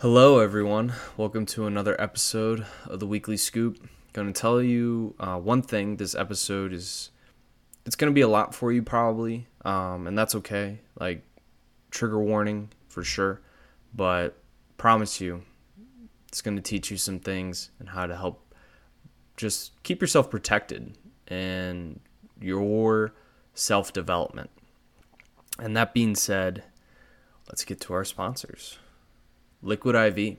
Hello, everyone. Welcome to another episode of the Weekly Scoop. Going to tell you uh, one thing. This episode is it's going to be a lot for you, probably, um, and that's okay. Like trigger warning for sure, but promise you, it's going to teach you some things and how to help just keep yourself protected and your self development. And that being said, let's get to our sponsors. Liquid IV.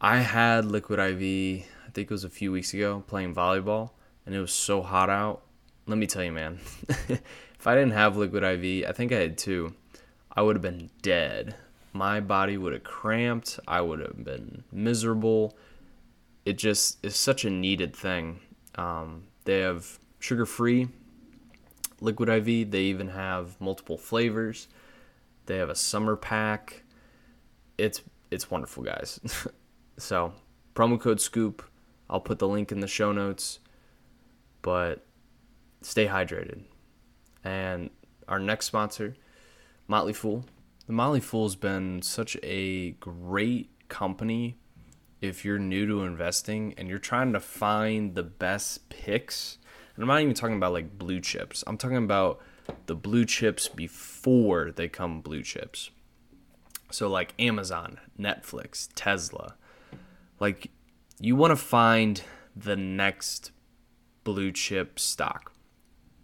I had Liquid IV, I think it was a few weeks ago, playing volleyball, and it was so hot out. Let me tell you, man, if I didn't have Liquid IV, I think I had two, I would have been dead. My body would have cramped. I would have been miserable. It just is such a needed thing. Um, they have sugar free Liquid IV, they even have multiple flavors. They have a summer pack it's it's wonderful, guys. so promo code Scoop. I'll put the link in the show notes. But stay hydrated. And our next sponsor, Motley Fool. The Motley Fool's been such a great company if you're new to investing and you're trying to find the best picks. And I'm not even talking about like blue chips. I'm talking about the blue chips before they come blue chips. So like Amazon, Netflix, Tesla. Like you want to find the next blue chip stock.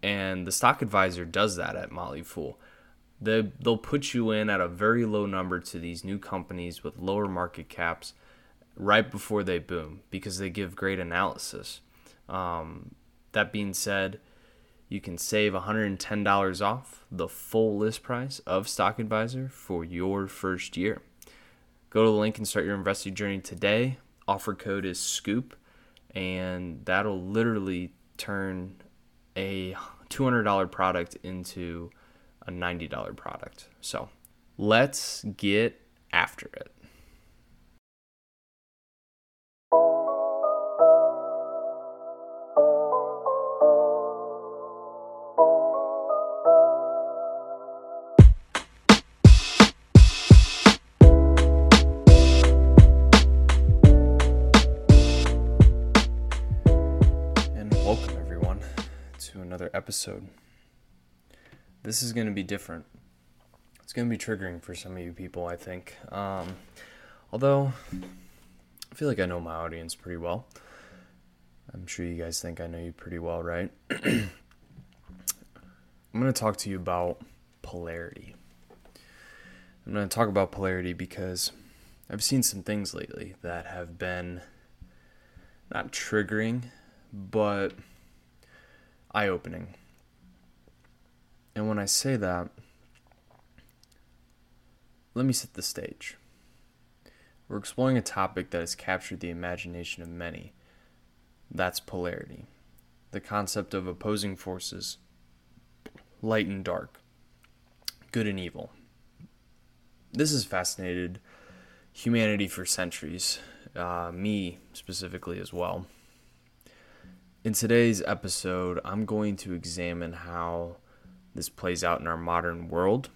And the stock advisor does that at Motley Fool. They, they'll put you in at a very low number to these new companies with lower market caps right before they boom because they give great analysis. Um, that being said, you can save $110 off the full list price of Stock Advisor for your first year. Go to the link and start your investing journey today. Offer code is SCOOP, and that'll literally turn a $200 product into a $90 product. So let's get after it. Episode. This is going to be different. It's going to be triggering for some of you people, I think. Um, although, I feel like I know my audience pretty well. I'm sure you guys think I know you pretty well, right? I'm going to talk to you about polarity. I'm going to talk about polarity because I've seen some things lately that have been not triggering, but eye opening. And when I say that, let me set the stage. We're exploring a topic that has captured the imagination of many. That's polarity, the concept of opposing forces, light and dark, good and evil. This has fascinated humanity for centuries, uh, me specifically as well. In today's episode, I'm going to examine how this plays out in our modern world.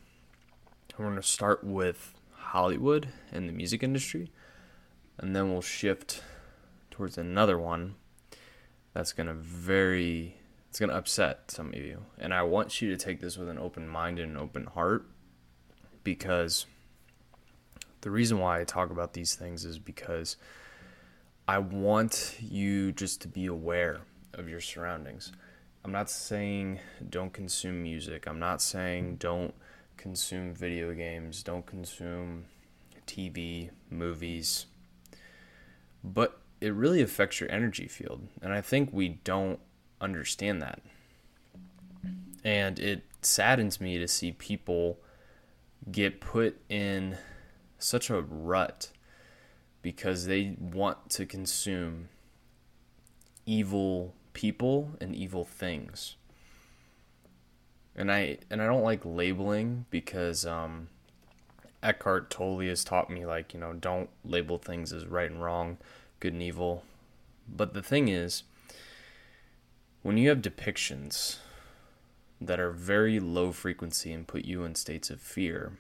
We're going to start with Hollywood and the music industry, and then we'll shift towards another one that's going to very it's going to upset some of you. And I want you to take this with an open mind and an open heart because the reason why I talk about these things is because I want you just to be aware of your surroundings. I'm not saying don't consume music. I'm not saying don't consume video games, don't consume TV, movies. But it really affects your energy field. And I think we don't understand that. And it saddens me to see people get put in such a rut because they want to consume evil people and evil things. And I and I don't like labeling because um, Eckhart Tolle has taught me like you know don't label things as right and wrong, good and evil. But the thing is, when you have depictions that are very low frequency and put you in states of fear,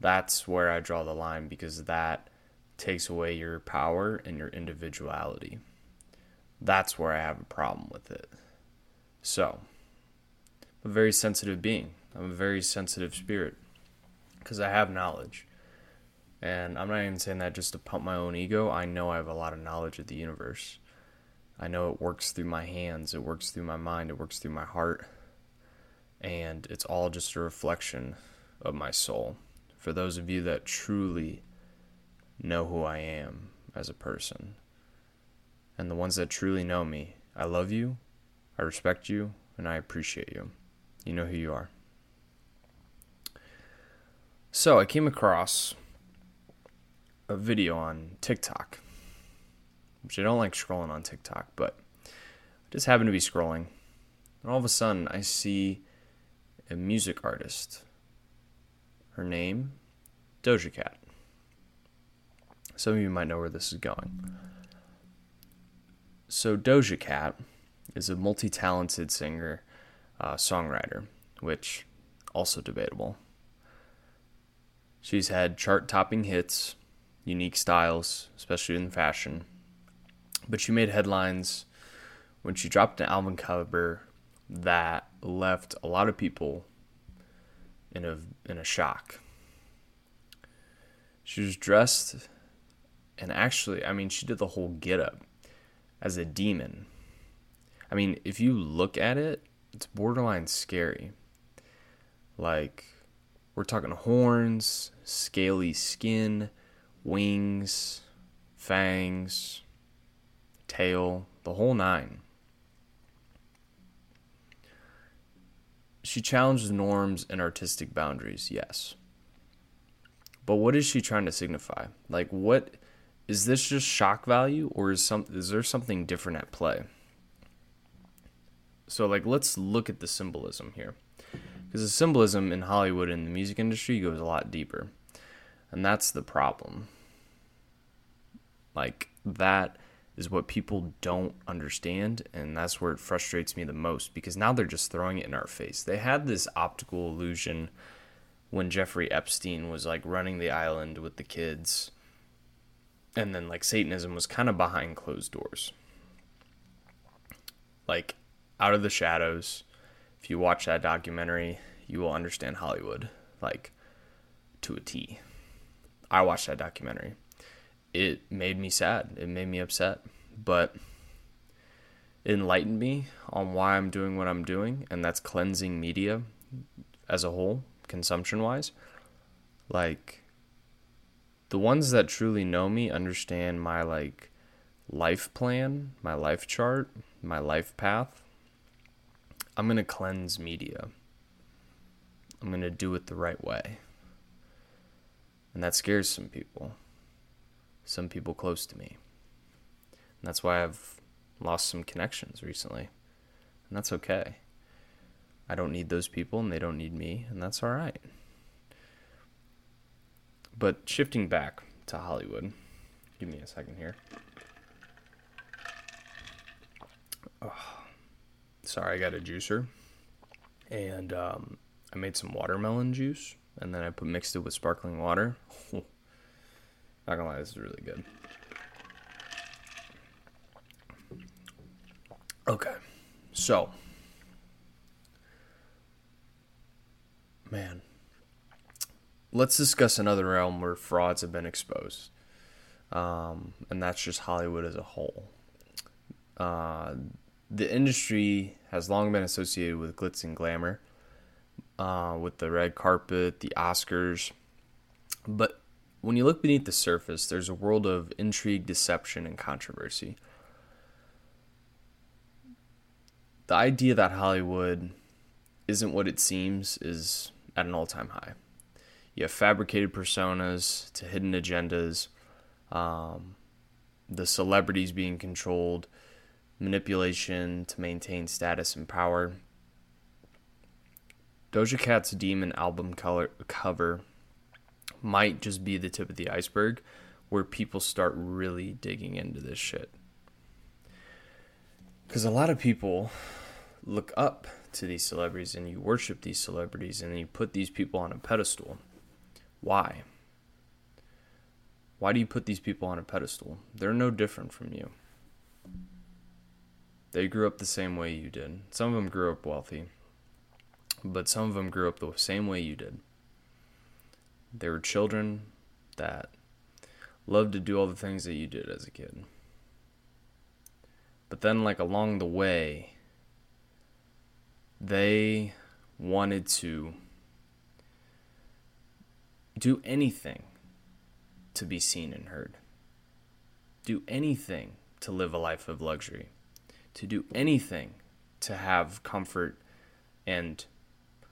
That's where I draw the line because that takes away your power and your individuality. That's where I have a problem with it. So, I'm a very sensitive being. I'm a very sensitive spirit because I have knowledge. And I'm not even saying that just to pump my own ego. I know I have a lot of knowledge of the universe. I know it works through my hands, it works through my mind, it works through my heart. And it's all just a reflection of my soul. For those of you that truly know who I am as a person, and the ones that truly know me, I love you, I respect you, and I appreciate you. You know who you are. So I came across a video on TikTok, which I don't like scrolling on TikTok, but I just happened to be scrolling. And all of a sudden, I see a music artist. Her name, Doja Cat. Some of you might know where this is going. So, Doja Cat is a multi talented singer, uh, songwriter, which also debatable. She's had chart topping hits, unique styles, especially in fashion. But she made headlines when she dropped an album cover that left a lot of people in a in a shock. She was dressed and actually, I mean, she did the whole get up as a demon. I mean, if you look at it, it's borderline scary. Like we're talking horns, scaly skin, wings, fangs, tail, the whole nine. She challenges norms and artistic boundaries, yes. But what is she trying to signify? Like what is this just shock value or is some is there something different at play? So like let's look at the symbolism here because the symbolism in Hollywood and the music industry goes a lot deeper. And that's the problem. Like, that is what people don't understand, and that's where it frustrates me the most because now they're just throwing it in our face. They had this optical illusion when Jeffrey Epstein was like running the island with the kids, and then like Satanism was kind of behind closed doors. Like, out of the shadows if you watch that documentary, you will understand Hollywood like to a T. I watched that documentary. It made me sad. It made me upset, but it enlightened me on why I'm doing what I'm doing, and that's cleansing media as a whole, consumption wise. Like the ones that truly know me understand my like life plan, my life chart, my life path I'm going to cleanse media. I'm going to do it the right way. And that scares some people, some people close to me. And that's why I've lost some connections recently. And that's okay. I don't need those people and they don't need me, and that's all right. But shifting back to Hollywood, give me a second here. Oh. Sorry, I got a juicer, and um, I made some watermelon juice, and then I put mixed it with sparkling water. Not gonna lie, this is really good. Okay, so man, let's discuss another realm where frauds have been exposed, um, and that's just Hollywood as a whole. Uh, the industry has long been associated with glitz and glamour, uh, with the red carpet, the Oscars. But when you look beneath the surface, there's a world of intrigue, deception, and controversy. The idea that Hollywood isn't what it seems is at an all time high. You have fabricated personas to hidden agendas, um, the celebrities being controlled manipulation to maintain status and power. Doja Cat's Demon album color, cover might just be the tip of the iceberg where people start really digging into this shit. Because a lot of people look up to these celebrities and you worship these celebrities and you put these people on a pedestal. Why? Why do you put these people on a pedestal? They're no different from you. They grew up the same way you did. Some of them grew up wealthy, but some of them grew up the same way you did. They were children that loved to do all the things that you did as a kid. But then, like, along the way, they wanted to do anything to be seen and heard, do anything to live a life of luxury, to do anything to have comfort and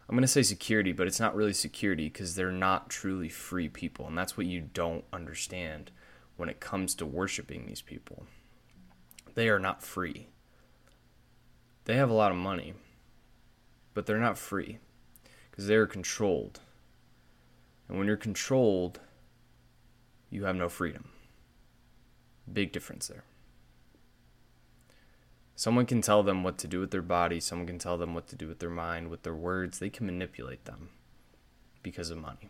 I'm going to say security, but it's not really security because they're not truly free people. And that's what you don't understand when it comes to worshiping these people. They are not free. They have a lot of money, but they're not free because they are controlled. And when you're controlled, you have no freedom. Big difference there. Someone can tell them what to do with their body, someone can tell them what to do with their mind, with their words. They can manipulate them because of money.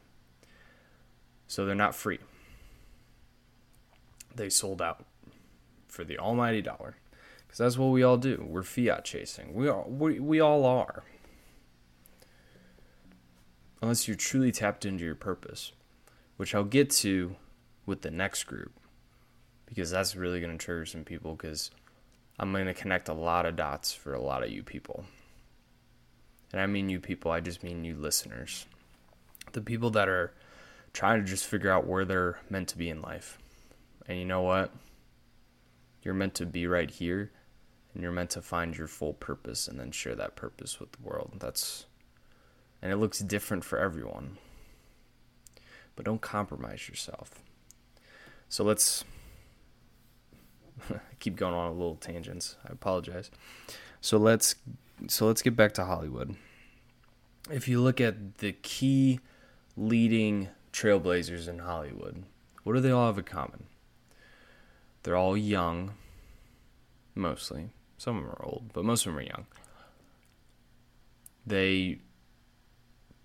So they're not free. They sold out for the almighty dollar. Because that's what we all do. We're fiat chasing. We, all, we, we all are. Unless you're truly tapped into your purpose, which I'll get to with the next group. Because that's really going to trigger some people. Because I'm going to connect a lot of dots for a lot of you people. And I mean you people, I just mean you listeners. The people that are trying to just figure out where they're meant to be in life. And you know what? You're meant to be right here and you're meant to find your full purpose and then share that purpose with the world. That's and it looks different for everyone. But don't compromise yourself. So let's keep going on a little tangents. I apologize. So let's so let's get back to Hollywood. If you look at the key leading trailblazers in Hollywood, what do they all have in common? They're all young, mostly. Some of them are old, but most of them are young. They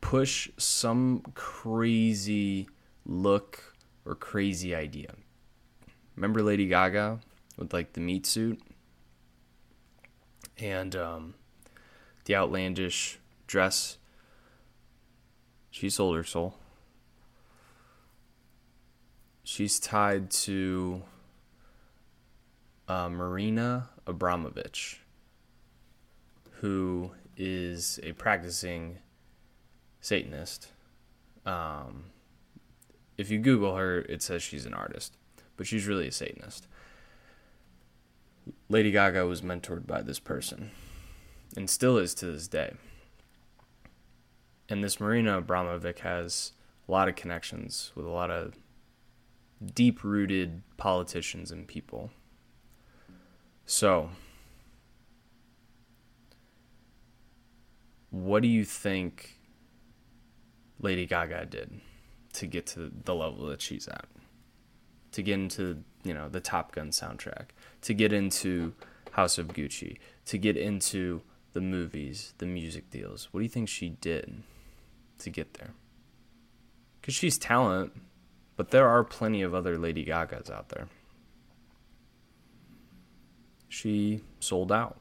push some crazy look or crazy idea. Remember Lady Gaga with like the meat suit and um, the outlandish dress. She sold her soul. She's tied to uh, Marina Abramovic, who is a practicing Satanist. Um, if you Google her, it says she's an artist, but she's really a Satanist. Lady Gaga was mentored by this person and still is to this day. And this Marina Abramovic has a lot of connections with a lot of deep rooted politicians and people. So, what do you think Lady Gaga did to get to the level that she's at? To get into, you know, the Top Gun soundtrack, to get into House of Gucci, to get into the movies, the music deals. What do you think she did to get there? Because she's talent, but there are plenty of other Lady Gagas out there. She sold out.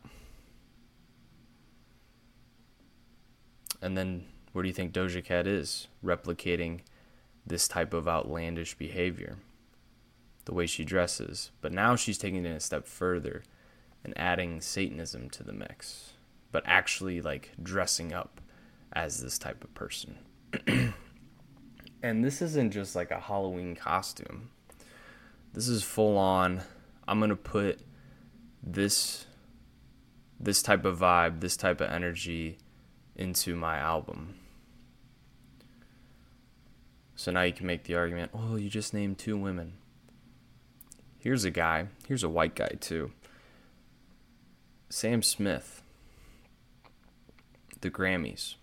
And then where do you think Doja Cat is replicating this type of outlandish behavior? the way she dresses. But now she's taking it a step further and adding Satanism to the mix, but actually like dressing up as this type of person. and this isn't just like a Halloween costume. This is full on I'm going to put this this type of vibe, this type of energy into my album. So now you can make the argument, oh, you just named two women. Here's a guy. Here's a white guy, too. Sam Smith. The Grammys.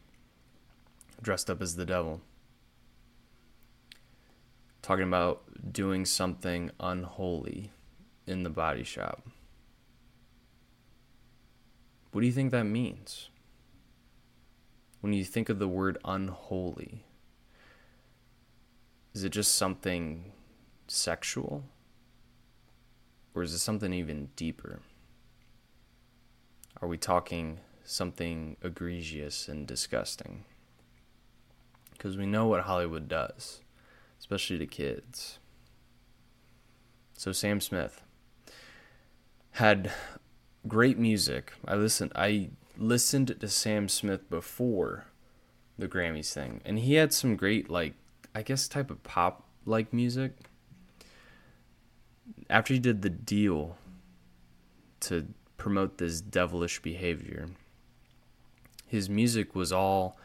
Dressed up as the devil. Talking about doing something unholy in the body shop. What do you think that means? When you think of the word unholy, Is it just something sexual? Or is it something even deeper? Are we talking something egregious and disgusting? Because we know what Hollywood does, especially to kids. So, Sam Smith had great music. I listened I listened to Sam Smith before the Grammys thing, and he had some great like I guess type of pop like music. After he did the deal to promote this devilish behavior, his music was all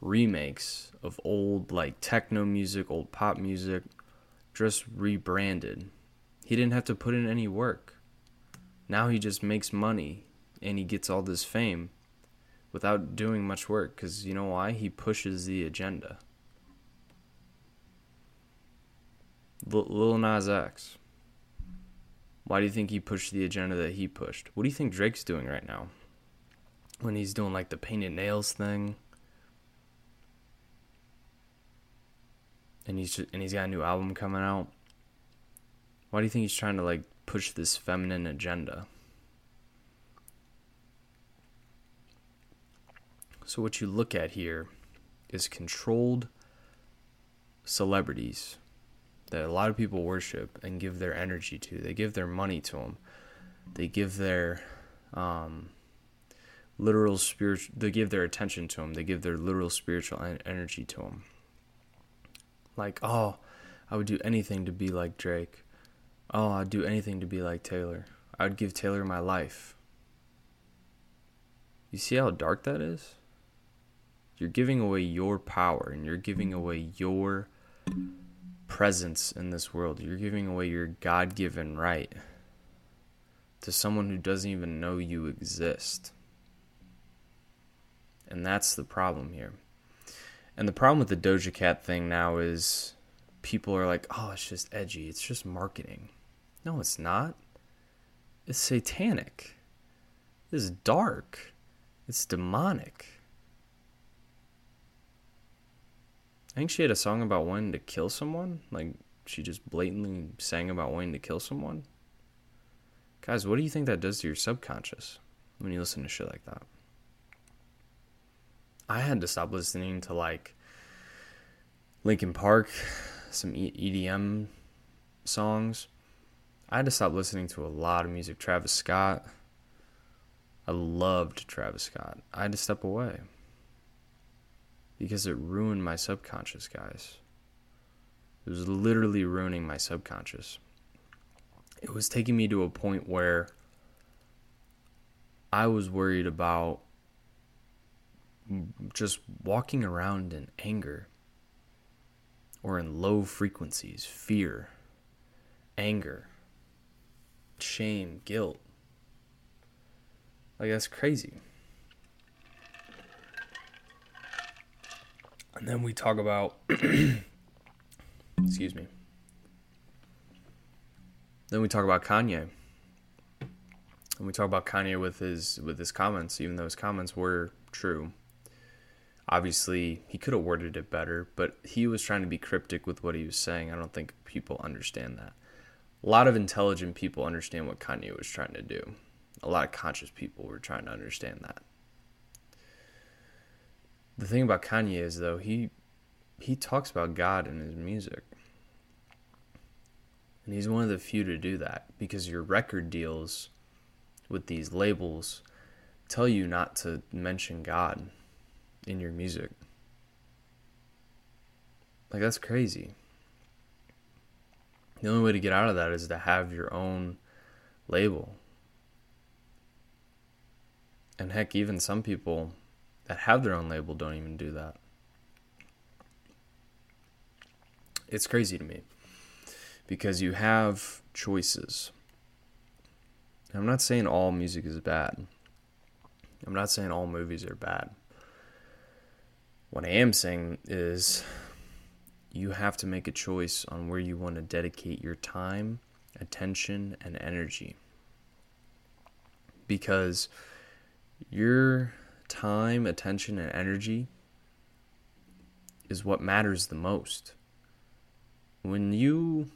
remakes of old like techno music, old pop music, just rebranded. He didn't have to put in any work. Now he just makes money and he gets all this fame without doing much work because you know why? He pushes the agenda. L- Lil Nas X. Why do you think he pushed the agenda that he pushed? What do you think Drake's doing right now? When he's doing like the painted nails thing. And he's just, and he's got a new album coming out. Why do you think he's trying to like push this feminine agenda? So what you look at here is controlled celebrities that a lot of people worship and give their energy to. They give their money to them. They give their um, literal spiritual. They give their attention to them. They give their literal spiritual energy to them. Like, oh, I would do anything to be like Drake. Oh, I'd do anything to be like Taylor. I'd give Taylor my life. You see how dark that is? You're giving away your power and you're giving away your presence in this world. You're giving away your God given right to someone who doesn't even know you exist. And that's the problem here. And the problem with the Doja Cat thing now is people are like, oh, it's just edgy. It's just marketing. No, it's not. It's satanic. It's dark. It's demonic. I think she had a song about wanting to kill someone. Like she just blatantly sang about wanting to kill someone. Guys, what do you think that does to your subconscious when you listen to shit like that? I had to stop listening to like Linkin Park, some EDM songs. I had to stop listening to a lot of music. Travis Scott. I loved Travis Scott. I had to step away because it ruined my subconscious, guys. It was literally ruining my subconscious. It was taking me to a point where I was worried about just walking around in anger or in low frequencies, fear, anger, shame, guilt. Like, that's crazy. And then we talk about, excuse me. Then we talk about Kanye. And we talk about Kanye with his with his comments, even though his comments were true. Obviously, he could have worded it better, but he was trying to be cryptic with what he was saying. I don't think people understand that. A lot of intelligent people understand what Kanye was trying to do. A lot of conscious people were trying to understand that the thing about Kanye is though he he talks about God in his music. And he's one of the few to do that because your record deals with these labels tell you not to mention God in your music. Like that's crazy. The only way to get out of that is to have your own label. And heck, even some people that have their own label don't even do that. It's crazy to me because you have choices. I'm not saying all music is bad. I'm not saying all movies are bad. What I am saying is you have to make a choice on where you want to dedicate your time, attention, and energy. Because you're time, attention, and energy is what matters the most. when you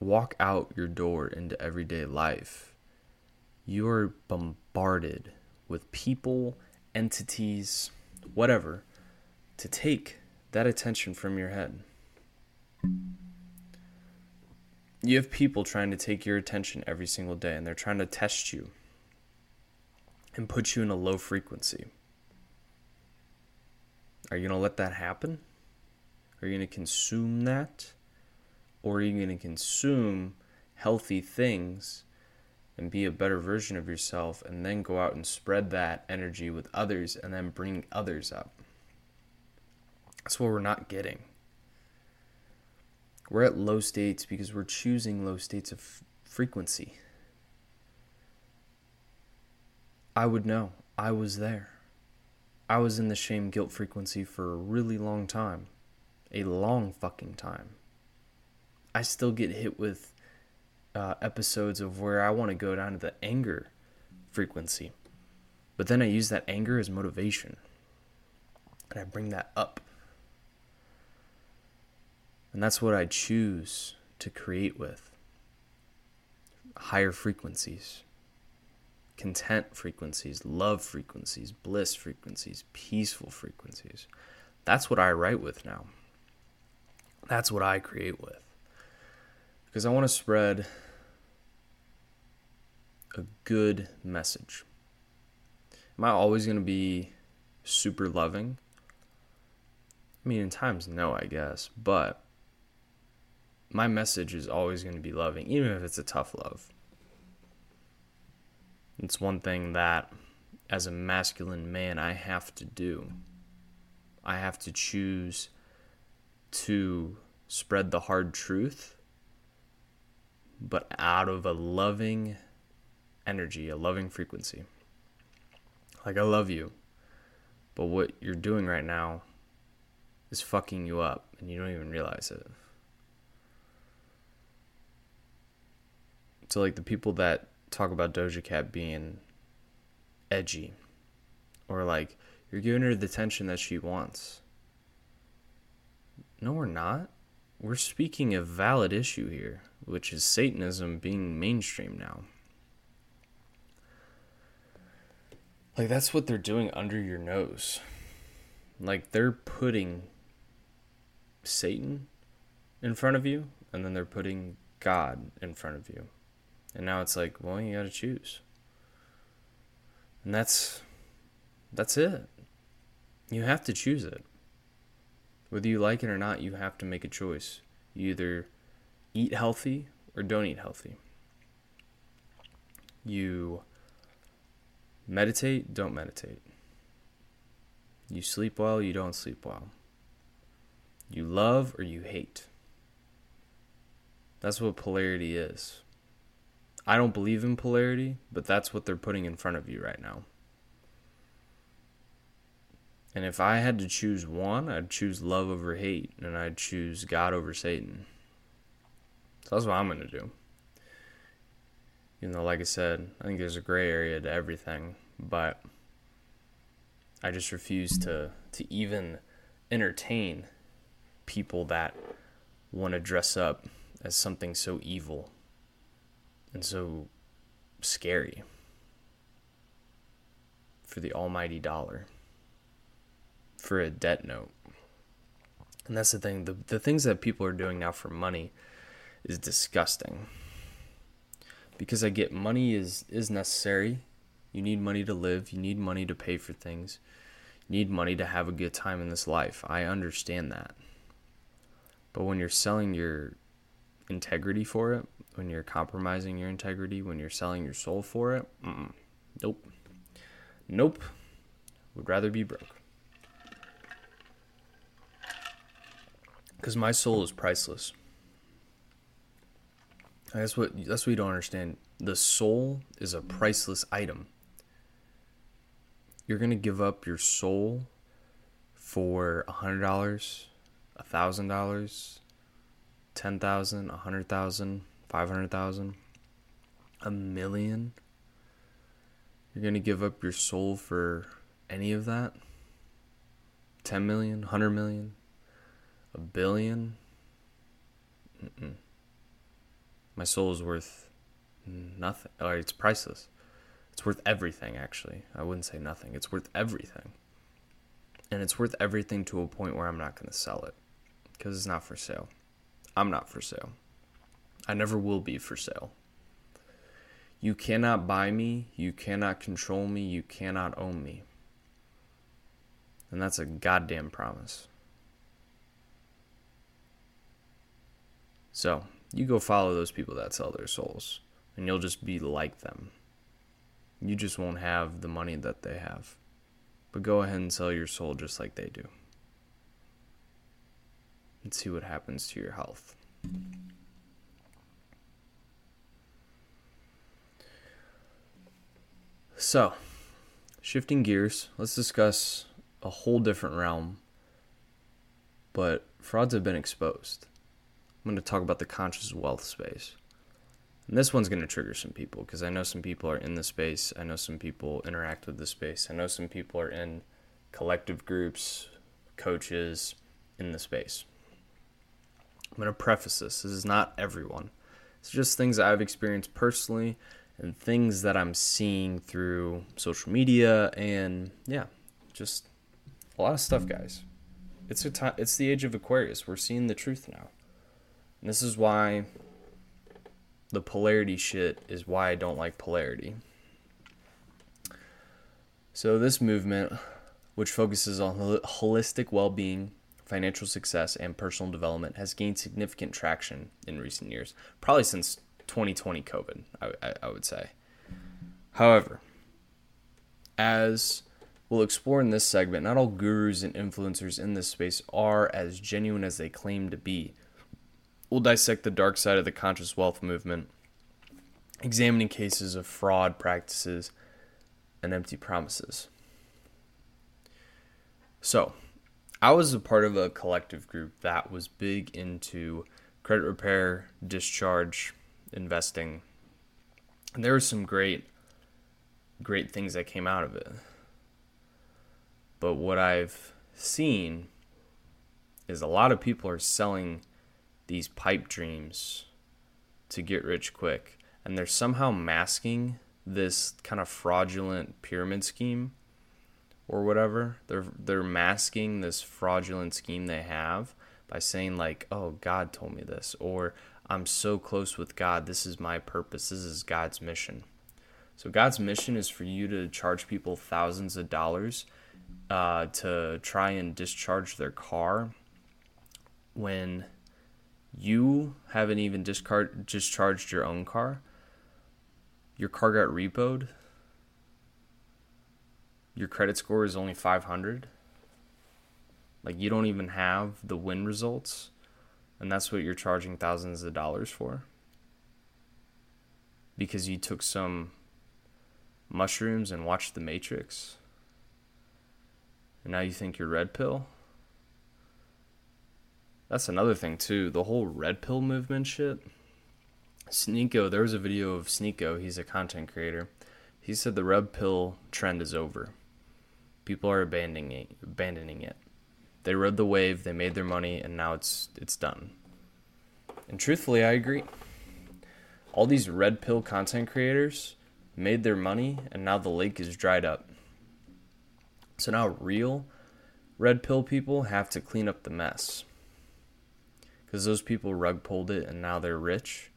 walk out your door into everyday life, you're bombarded with people, entities, whatever, to take that attention from your head. You have people trying to take your attention every single day, and they're trying to test you and put you in a low frequency. Are you going to let that happen? Are you going to consume that? Or are you going to consume healthy things and be a better version of yourself and then go out and spread that energy with others and then bring others up? That's what we're not getting. We're at low states because we're choosing low states of frequency. I would know. I was there. I was in the shame guilt frequency for a really long time. A long fucking time. I still get hit with uh, episodes of where I want to go down to the anger frequency. But then I use that anger as motivation. And I bring that up. And that's what I choose to create with higher frequencies, content frequencies, love frequencies, bliss frequencies, peaceful frequencies. That's what I write with now. That's what I create with. Because I want to spread a good message. Am I always going to be super loving? I mean, in times, no, I guess. But my message is always going to be loving, even if it's a tough love. It's one thing that, as a masculine man, I have to do. I have to choose to spread the hard truth, but out of a loving energy, a loving frequency. Like, I love you, but what you're doing right now is fucking you up, and you don't even realize it. So like the people that talk about Doja Cat being edgy or like you're giving her the attention that she wants. No, we're not. We're speaking a valid issue here, which is Satanism being mainstream now. Like that's what they're doing under your nose. Like they're putting Satan in front of you and then they're putting God in front of you. And now it's like, well, you got to choose. And that's that's it. You have to choose it. Whether you like it or not, you have to make a choice. You either eat healthy or don't eat healthy. You meditate, don't meditate. You sleep well, you don't sleep well. You love or you hate. That's what polarity is. I don't believe in polarity, but that's what they're putting in front of you right now. And if I had to choose one, I'd choose love over hate, and I'd choose God over Satan. So that's what I'm going to do. You know, like I said, I think there's a gray area to everything, but I just refuse to, to even entertain people that want to dress up as something so evil and so scary for the almighty dollar, for a debt note. And that's the thing. The, the things that people are doing now for money is disgusting. Because I get money is, is necessary. You need money to live. You need money to pay for things. You need money to have a good time in this life. I understand that. But when you're selling your integrity for it, when you're compromising your integrity, when you're selling your soul for it, mm-mm. nope. Nope. Would rather be broke. Because my soul is priceless. That's what that's what you don't understand. The soul is a priceless item. You're gonna give up your soul for a hundred dollars, a thousand dollars, ten thousand, a hundred thousand, five hundred thousand, a million. You're gonna give up your soul for any of that? 10 million, 100 million, a billion? Mm-mm. My soul is worth nothing. Or it's priceless. It's worth everything, actually. I wouldn't say nothing. It's worth everything. And it's worth everything to a point where I'm not going to sell it because it's not for sale. I'm not for sale. I never will be for sale. You cannot buy me. You cannot control me. You cannot own me. And that's a goddamn promise. So, you go follow those people that sell their souls, and you'll just be like them. You just won't have the money that they have. But go ahead and sell your soul just like they do. And see what happens to your health. So, shifting gears, let's discuss a whole different realm. But frauds have been exposed. I'm going to talk about the conscious wealth space. And this one's going to trigger some people because I know some people are in the space. I know some people interact with the space. I know some people are in collective groups, coaches in the space. I'm going to preface this. This is not everyone. It's just things I've experienced personally and things that I'm seeing through social media and yeah, just a lot of stuff, guys. It's a time, it's the age of Aquarius. We're seeing the truth now. And this is why the polarity shit is why I don't like polarity. So, this movement, which focuses on holistic well being, financial success, and personal development, has gained significant traction in recent years, probably since 2020 COVID, I, I, I would say. However, as we'll explore in this segment, not all gurus and influencers in this space are as genuine as they claim to be we'll dissect the dark side of the conscious wealth movement, examining cases of fraud practices and empty promises. So, I was a part of a collective group that was big into credit repair, discharge, investing. And there were some great great things that came out of it. But what I've seen is a lot of people are selling these pipe dreams to get rich quick. And they're somehow masking this kind of fraudulent pyramid scheme or whatever. They're they're masking this fraudulent scheme they have by saying like, "Oh, God told me this," or "I'm so close with God. This is my purpose. This is God's mission." So God's mission is for you to charge people thousands of dollars uh, to try and discharge their car when you haven't even discard discharged your own car. Your car got repoed. Your credit score is only 500. Like you don't even have the win results, and that's what you're charging thousands of dollars for. Because you took some mushrooms and watched The Matrix. And now you think you're red pill? That's another thing too. The whole red pill movement shit. Sneako, there was a video of Sneako. He's a content creator. He said the red pill trend is over. People are abandoning it. Abandoning it. They rode the wave. They made their money, and now it's it's done. And truthfully, I agree. All these red pill content creators made their money, and now the lake is dried up. So now real red pill people have to clean up the mess because those people rug pulled it and now they're rich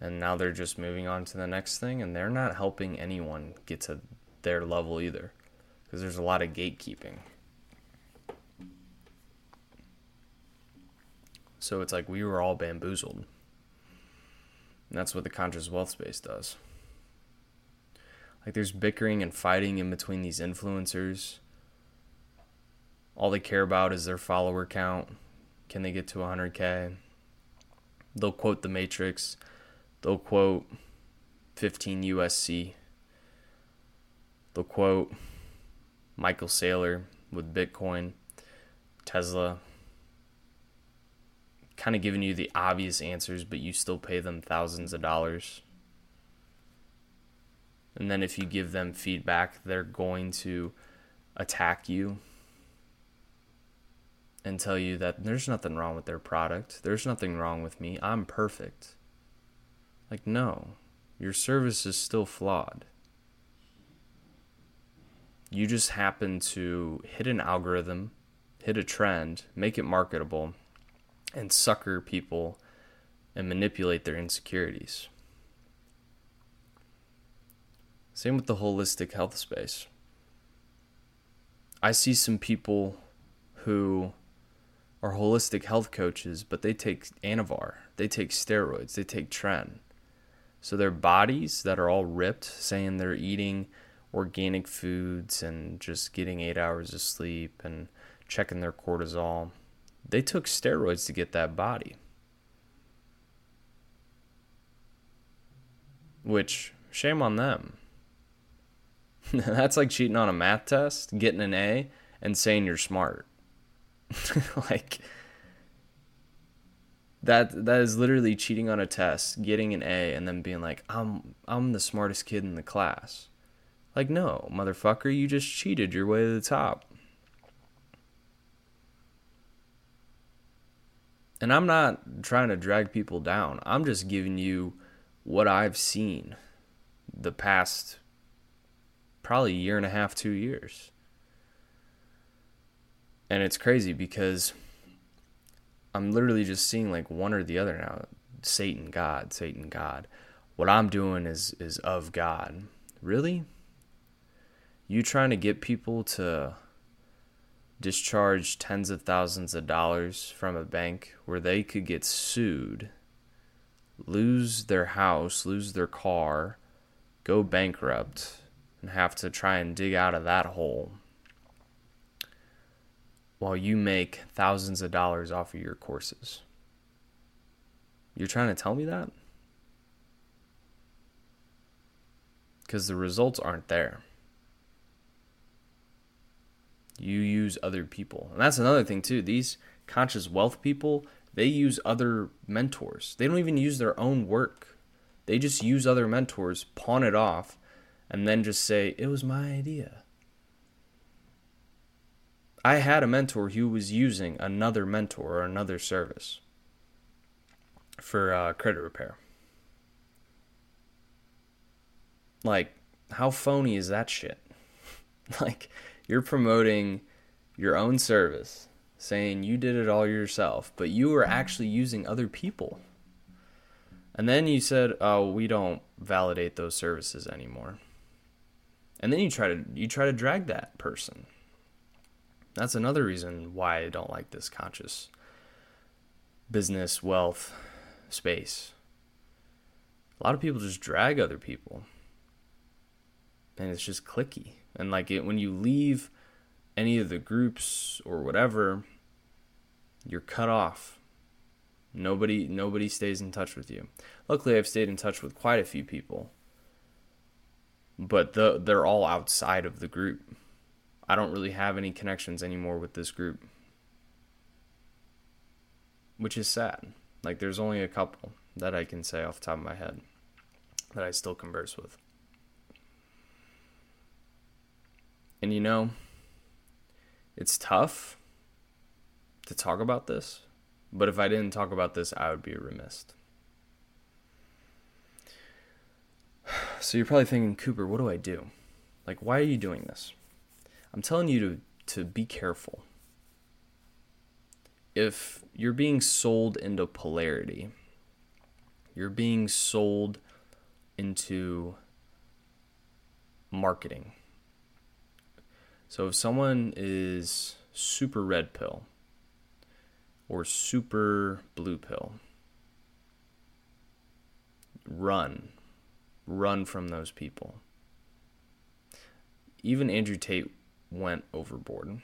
and now they're just moving on to the next thing and they're not helping anyone get to their level either because there's a lot of gatekeeping so it's like we were all bamboozled and that's what the conscious wealth space does like there's bickering and fighting in between these influencers all they care about is their follower count can they get to 100K? They'll quote The Matrix. They'll quote 15 USC. They'll quote Michael Saylor with Bitcoin, Tesla. Kind of giving you the obvious answers, but you still pay them thousands of dollars. And then if you give them feedback, they're going to attack you and tell you that there's nothing wrong with their product. There's nothing wrong with me. I'm perfect. Like, no, your service is still flawed. You just happen to hit an algorithm, hit a trend, make it marketable, and sucker people and manipulate their insecurities. Same with the holistic health space. I see some people who are holistic health coaches, but they take Anavar, they take steroids, they take Tren. So their bodies that are all ripped, saying they're eating organic foods and just getting eight hours of sleep and checking their cortisol, they took steroids to get that body. Which, shame on them. That's like cheating on a math test, getting an A, and saying you're smart. like that that is literally cheating on a test, getting an A, and then being like, I'm I'm the smartest kid in the class. Like, no, motherfucker, you just cheated your way to the top. And I'm not trying to drag people down. I'm just giving you what I've seen the past probably year and a half, two years. And it's crazy because I'm literally just seeing like one or the other now. Satan, God, Satan, God. What I'm doing is is of God. Really? You trying to get people to discharge tens of thousands of dollars from a bank where they could get sued, lose their house, lose their car, go bankrupt, and have to try and dig out of that hole while you make thousands of dollars off of your courses. You're trying to tell me that? Because the results aren't there. You use other people. And that's another thing, too. These conscious wealth people, they use other mentors. They don't even use their own work. They just use other mentors, pawn it off, and then just say, it was my idea. I had a mentor who was using another mentor or another service for uh, credit repair. Like, how phony is that shit? like, you're promoting your own service, saying you did it all yourself, but you were actually using other people. And then you said, "Oh, we don't validate those services anymore." And then you try to you try to drag that person that's another reason why I don't like this conscious business wealth space. A lot of people just drag other people. And it's just clicky. And like it when you leave any of the groups or whatever, you're cut off. Nobody nobody stays in touch with you. Luckily I've stayed in touch with quite a few people. But the, they're all outside of the group. I don't really have any connections anymore with this group. Which is sad. Like, there's only a couple that I can say off the top of my head that I still converse with. And you know, it's tough to talk about this, but if I didn't talk about this, I would be remiss. So you're probably thinking, Cooper, what do I do? Like, why are you doing this? I'm telling you to, to be careful. If you're being sold into polarity, you're being sold into marketing. So if someone is super red pill or super blue pill, run. Run from those people. Even Andrew Tate went overboard.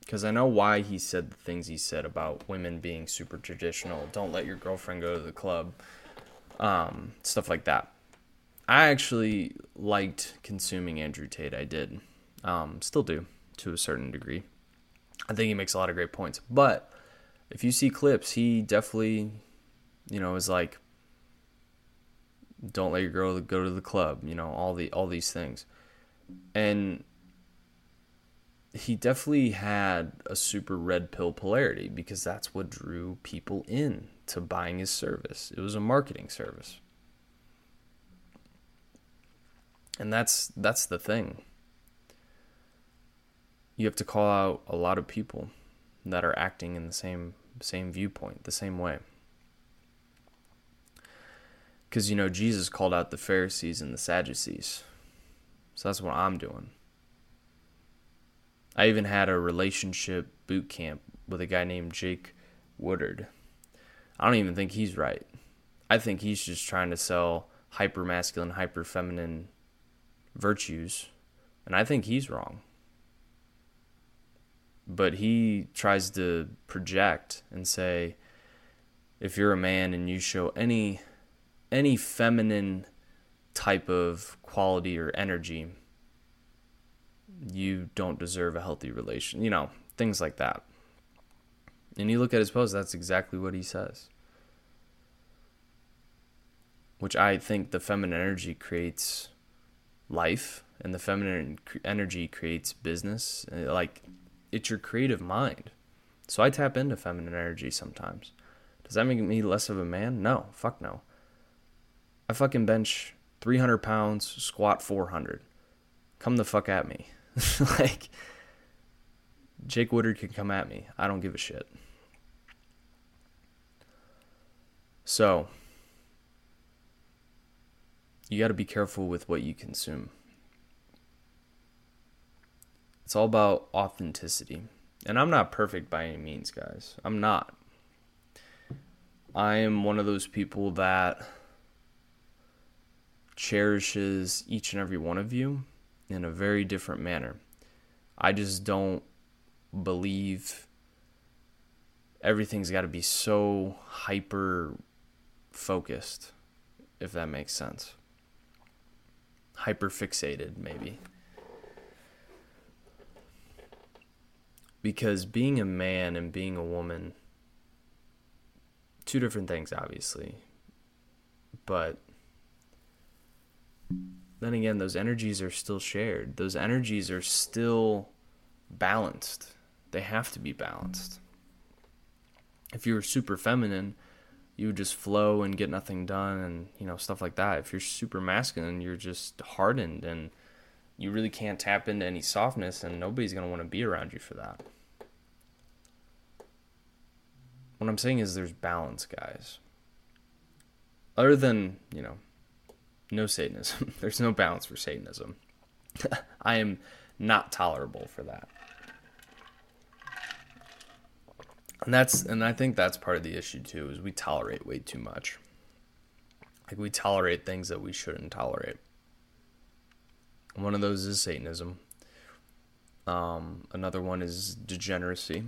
Because I know why he said the things he said about women being super traditional. Don't let your girlfriend go to the club. Um, stuff like that. I actually liked consuming Andrew Tate. I did. Um, still do to a certain degree. I think he makes a lot of great points. But if you see clips, he definitely, you know, is like, don't let your girl go to the club. You know, all the all these things, and he definitely had a super red pill polarity because that's what drew people in to buying his service. It was a marketing service. And that's that's the thing. You have to call out a lot of people that are acting in the same same viewpoint, the same way. Cuz you know Jesus called out the Pharisees and the Sadducees. So that's what I'm doing. I even had a relationship boot camp with a guy named Jake Woodard. I don't even think he's right. I think he's just trying to sell hyper masculine, hyper feminine virtues. And I think he's wrong. But he tries to project and say if you're a man and you show any any feminine type of quality or energy, you don't deserve a healthy relation. You know, things like that. And you look at his post, that's exactly what he says. Which I think the feminine energy creates life, and the feminine energy creates business. Like, it's your creative mind. So I tap into feminine energy sometimes. Does that make me less of a man? No, fuck no. I fucking bench 300 pounds, squat 400. Come the fuck at me. like, Jake Woodard can come at me. I don't give a shit. So, you got to be careful with what you consume. It's all about authenticity. And I'm not perfect by any means, guys. I'm not. I am one of those people that cherishes each and every one of you in a very different manner. I just don't believe everything's got to be so hyper focused, if that makes sense. Hyper fixated, maybe. Because being a man and being a woman, two different things, obviously. But then again, those energies are still shared. Those energies are still balanced. They have to be balanced. If you were super feminine, you would just flow and get nothing done and, you know, stuff like that. If you're super masculine, you're just hardened and you really can't tap into any softness and nobody's going to want to be around you for that. What I'm saying is there's balance, guys. Other than, you know, no Satanism. There's no balance for Satanism. I am not tolerable for that. And that's and I think that's part of the issue too is we tolerate way too much. Like we tolerate things that we shouldn't tolerate. One of those is Satanism. Um, another one is degeneracy.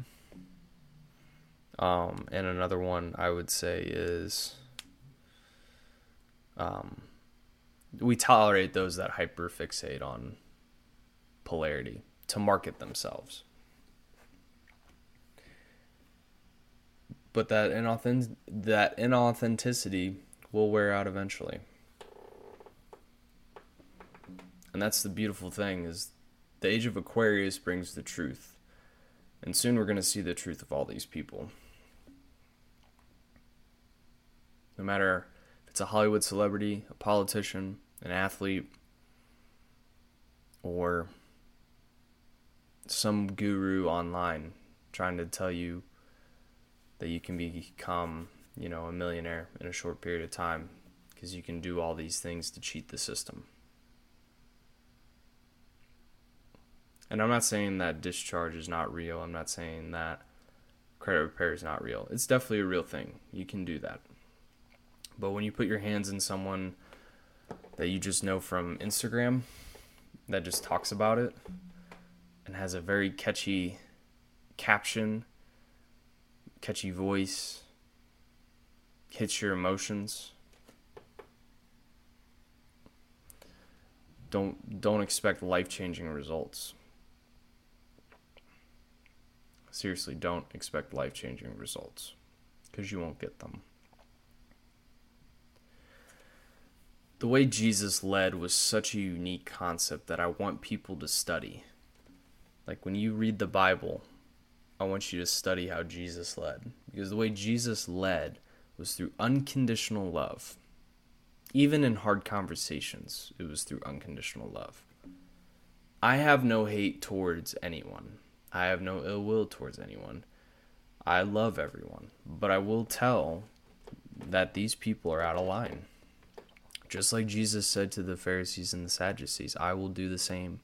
Um, and another one I would say is um, we tolerate those that hyperfixate on polarity to market themselves. But that inauthentic that inauthenticity will wear out eventually. And that's the beautiful thing is the age of Aquarius brings the truth. And soon we're going to see the truth of all these people. No matter if it's a Hollywood celebrity, a politician, an athlete or some guru online trying to tell you that you can become, you know, a millionaire in a short period of time because you can do all these things to cheat the system. And I'm not saying that discharge is not real. I'm not saying that credit repair is not real. It's definitely a real thing. You can do that. But when you put your hands in someone that you just know from Instagram that just talks about it and has a very catchy caption, catchy voice, hits your emotions. Don't don't expect life-changing results. Seriously, don't expect life-changing results because you won't get them. the way Jesus led was such a unique concept that I want people to study. Like when you read the Bible, I want you to study how Jesus led. Because the way Jesus led was through unconditional love. Even in hard conversations, it was through unconditional love. I have no hate towards anyone. I have no ill will towards anyone. I love everyone. But I will tell that these people are out of line. Just like Jesus said to the Pharisees and the Sadducees, I will do the same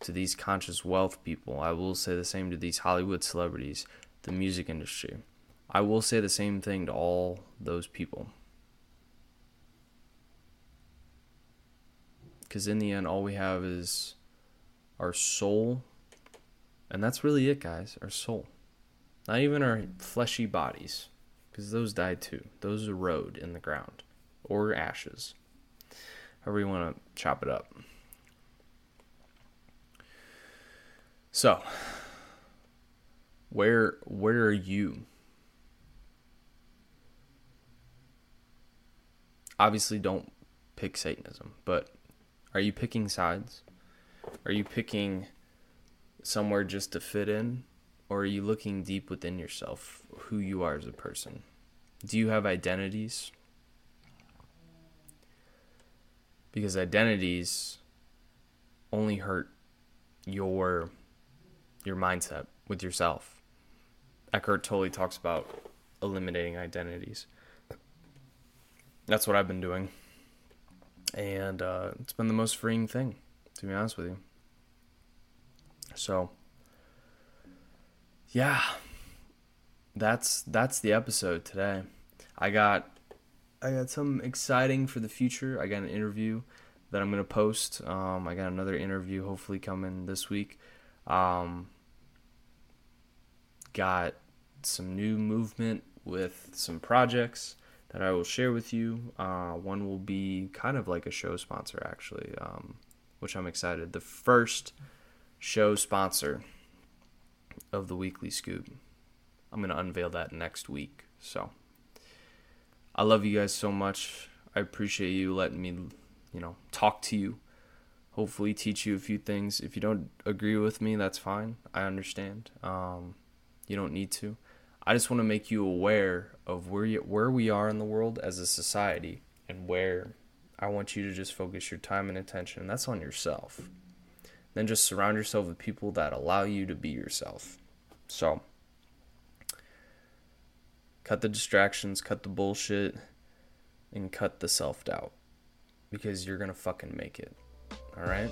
to these conscious wealth people. I will say the same to these Hollywood celebrities, the music industry. I will say the same thing to all those people. Because in the end, all we have is our soul. And that's really it, guys our soul. Not even our fleshy bodies, because those die too. Those erode in the ground or ashes. However, you want to chop it up. So, where where are you? Obviously, don't pick Satanism, but are you picking sides? Are you picking somewhere just to fit in? Or are you looking deep within yourself, who you are as a person? Do you have identities? Because identities only hurt your your mindset with yourself. Eckhart Tolle talks about eliminating identities. That's what I've been doing. And uh, it's been the most freeing thing, to be honest with you. So, yeah, that's that's the episode today. I got I got some exciting for the future. I got an interview that I'm gonna post. Um, I got another interview hopefully coming this week. Um, got some new movement with some projects that I will share with you. Uh, one will be kind of like a show sponsor, actually, um, which I'm excited. The first show sponsor of the Weekly Scoop. I'm going to unveil that next week. So I love you guys so much. I appreciate you letting me, you know, talk to you. Hopefully, teach you a few things. If you don't agree with me, that's fine. I understand. Um, you don't need to. I just want to make you aware of where you, where we are in the world as a society and where I want you to just focus your time and attention. And that's on yourself. Then just surround yourself with people that allow you to be yourself. So, cut the distractions, cut the bullshit, and cut the self doubt because you're to fucking make it. All right?